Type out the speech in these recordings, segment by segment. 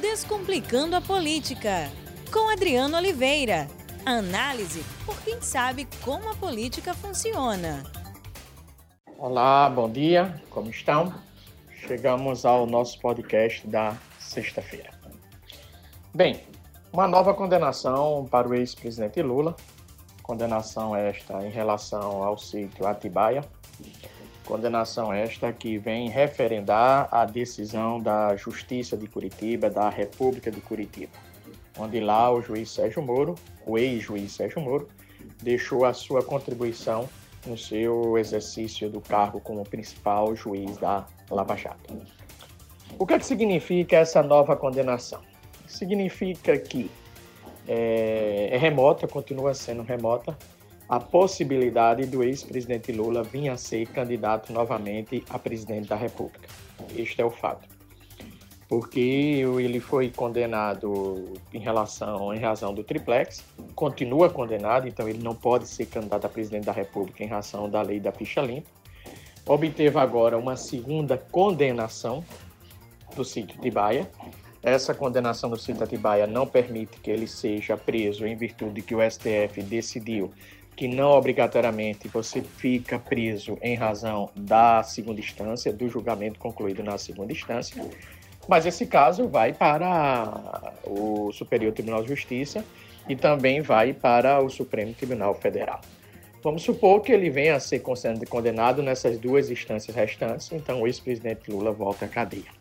Descomplicando a Política, com Adriano Oliveira. Análise por quem sabe como a política funciona. Olá, bom dia, como estão? Chegamos ao nosso podcast da sexta-feira. Bem, uma nova condenação para o ex-presidente Lula, condenação esta em relação ao sítio Atibaia, Condenação esta que vem referendar a decisão da Justiça de Curitiba, da República de Curitiba, onde lá o juiz Sérgio Moro, o ex-juiz Sérgio Moro, deixou a sua contribuição no seu exercício do cargo como principal juiz da Lava Jato. O que, é que significa essa nova condenação? Significa que é, é remota, continua sendo remota, a possibilidade do ex-presidente Lula vir a ser candidato novamente a presidente da República. Este é o fato. Porque ele foi condenado em relação, em razão do triplex, continua condenado, então ele não pode ser candidato a presidente da República em razão da lei da ficha limpa. Obteve agora uma segunda condenação do sítio de Baia. Essa condenação do sítio de Baia não permite que ele seja preso em virtude que o STF decidiu que não obrigatoriamente você fica preso em razão da segunda instância, do julgamento concluído na segunda instância, mas esse caso vai para o Superior Tribunal de Justiça e também vai para o Supremo Tribunal Federal. Vamos supor que ele venha a ser condenado nessas duas instâncias restantes, então o ex-presidente Lula volta à cadeia.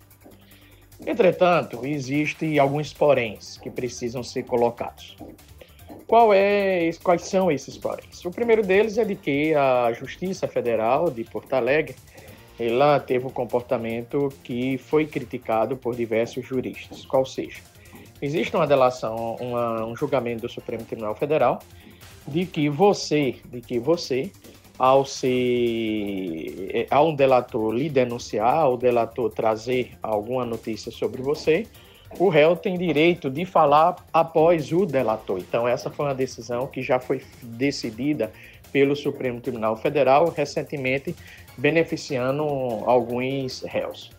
Entretanto, existem alguns poréns que precisam ser colocados. Qual é, quais são esses poréns? O primeiro deles é de que a Justiça Federal de Porto Alegre ela teve um comportamento que foi criticado por diversos juristas. Qual seja, existe uma delação, uma, um julgamento do Supremo Tribunal Federal de que você, de que você, ao ser, ao um delator lhe denunciar, ao delator trazer alguma notícia sobre você, o réu tem direito de falar após o delator. Então, essa foi uma decisão que já foi decidida pelo Supremo Tribunal Federal recentemente, beneficiando alguns réus.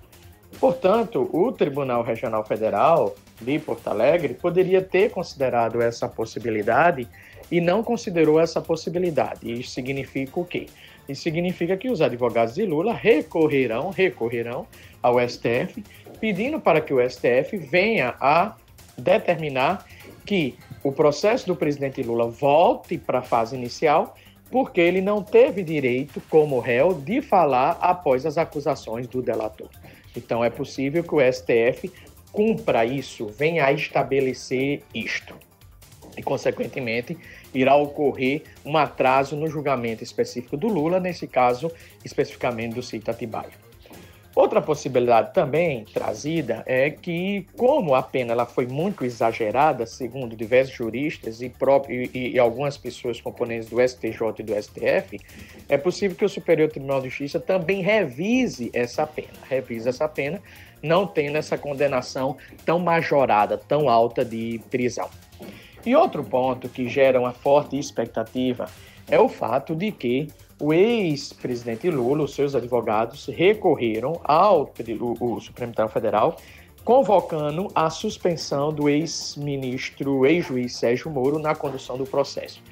Portanto, o Tribunal Regional Federal de Porto Alegre poderia ter considerado essa possibilidade e não considerou essa possibilidade. Isso significa o quê? Isso significa que os advogados de Lula recorrerão, recorrerão ao STF pedindo para que o STF venha a determinar que o processo do presidente Lula volte para a fase inicial, porque ele não teve direito, como réu, de falar após as acusações do delator. Então, é possível que o STF cumpra isso, venha a estabelecer isto. E, consequentemente, irá ocorrer um atraso no julgamento específico do Lula, nesse caso, especificamente do Cita Atibaia. Outra possibilidade também trazida é que, como a pena ela foi muito exagerada, segundo diversos juristas e, próprio, e, e, algumas pessoas componentes do STJ e do STF, é possível que o Superior Tribunal de Justiça também revise essa pena, revise essa pena, não tendo essa condenação tão majorada, tão alta de prisão. E outro ponto que gera uma forte expectativa é o fato de que o ex-presidente Lula, os seus advogados, recorreram ao o, o Supremo Tribunal Federal, convocando a suspensão do ex-ministro, ex-juiz Sérgio Moro na condução do processo.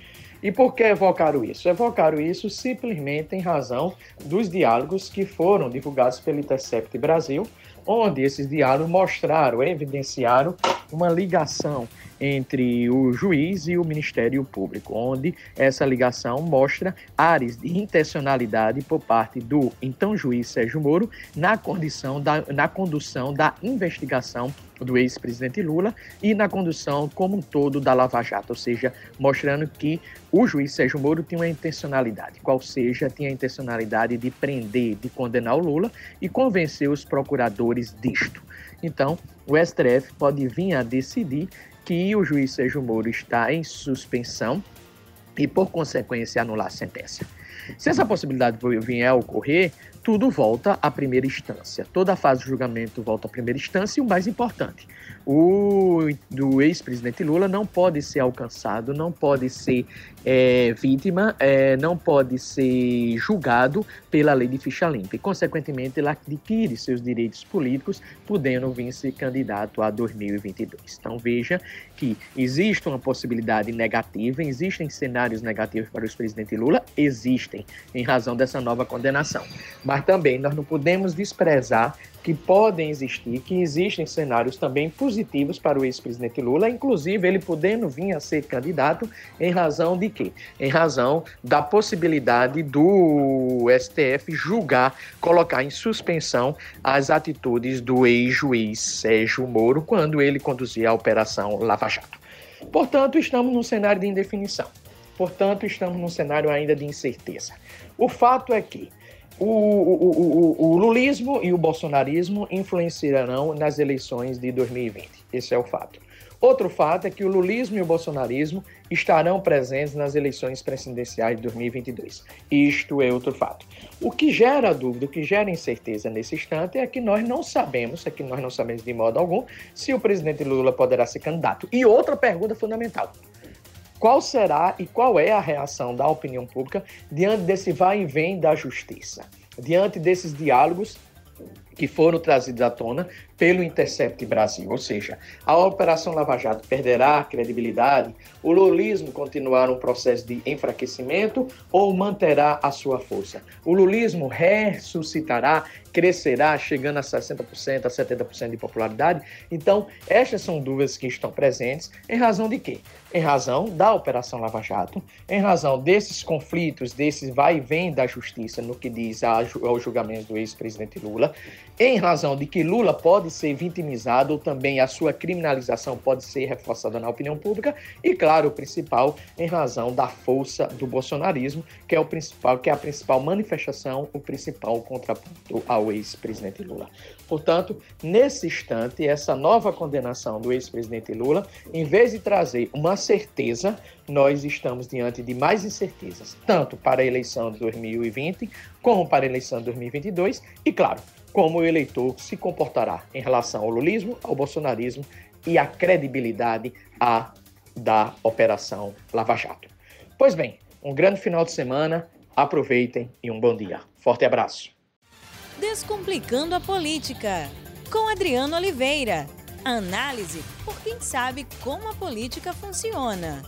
E por que evocaram isso? Evocaram isso simplesmente em razão dos diálogos que foram divulgados pelo Intercept Brasil, onde esses diálogos mostraram, evidenciaram uma ligação entre o juiz e o Ministério Público, onde essa ligação mostra áreas de intencionalidade por parte do então juiz Sérgio Moro na, condição da, na condução da investigação do ex-presidente Lula e na condução como um todo da Lava Jato, ou seja, mostrando que o juiz Sérgio Moro tinha uma intencionalidade, qual seja, tinha a intencionalidade de prender, de condenar o Lula e convencer os procuradores disto. Então, o STF pode vir a decidir que o juiz Sérgio Moro está em suspensão e, por consequência, anular a sentença. Se essa possibilidade vier a ocorrer, tudo volta à primeira instância. Toda a fase de julgamento volta à primeira instância e o mais importante, o do ex-presidente Lula não pode ser alcançado, não pode ser é, vítima, é, não pode ser julgado pela lei de ficha limpa. E, consequentemente, ele adquire seus direitos políticos, podendo vir ser candidato a 2022. Então, veja que existe uma possibilidade negativa, existem cenários negativos para o ex-presidente Lula, existem, em razão dessa nova condenação. Mas também nós não podemos desprezar que podem existir, que existem cenários também positivos para o ex-presidente Lula, inclusive ele podendo vir a ser candidato em razão de quê? Em razão da possibilidade do STF julgar, colocar em suspensão as atitudes do ex-juiz Sérgio Moro quando ele conduzia a operação Lava Jato. Portanto, estamos num cenário de indefinição. Portanto, estamos num cenário ainda de incerteza. O fato é que o, o, o, o, lulismo e o bolsonarismo influenciarão nas eleições de 2020. Esse é o fato. Outro fato é que o lulismo e o bolsonarismo estarão presentes nas eleições presidenciais de 2022. Isto é outro fato. O que gera dúvida, o que gera incerteza nesse instante é que nós não sabemos, é que nós não sabemos de modo algum, se o presidente Lula poderá ser candidato. E outra pergunta fundamental: qual será e qual é a reação da opinião pública diante desse vai e vem da justiça? Diante desses diálogos que foram trazidos à tona pelo Intercept Brasil, ou seja, a Operação Lava Jato perderá a credibilidade, o lulismo continuará um processo de enfraquecimento ou manterá a sua força? O lulismo ressuscitará, crescerá, chegando a 60%, a 70% de popularidade? Então, estas são dúvidas que estão presentes em razão de quê? Em razão da Operação Lava Jato, em razão desses conflitos, desses vai e vem da justiça no que diz ao julgamento do ex-presidente Lula, em razão de que Lula pode ser vitimizado também a sua criminalização pode ser reforçada na opinião pública e, claro, o principal, em razão da força do bolsonarismo, que é o principal, que é a principal manifestação, o principal contraponto ao ex-presidente Lula. Portanto, nesse instante, essa nova condenação do ex-presidente Lula, em vez de trazer uma certeza, nós estamos diante de mais incertezas, tanto para a eleição de 2020 como para a eleição de 2022 e, claro, como o eleitor se comportará em relação ao lulismo, ao bolsonarismo e à credibilidade a, da Operação Lava Jato. Pois bem, um grande final de semana, aproveitem e um bom dia. Forte abraço. Descomplicando a Política, com Adriano Oliveira. Análise por quem sabe como a política funciona.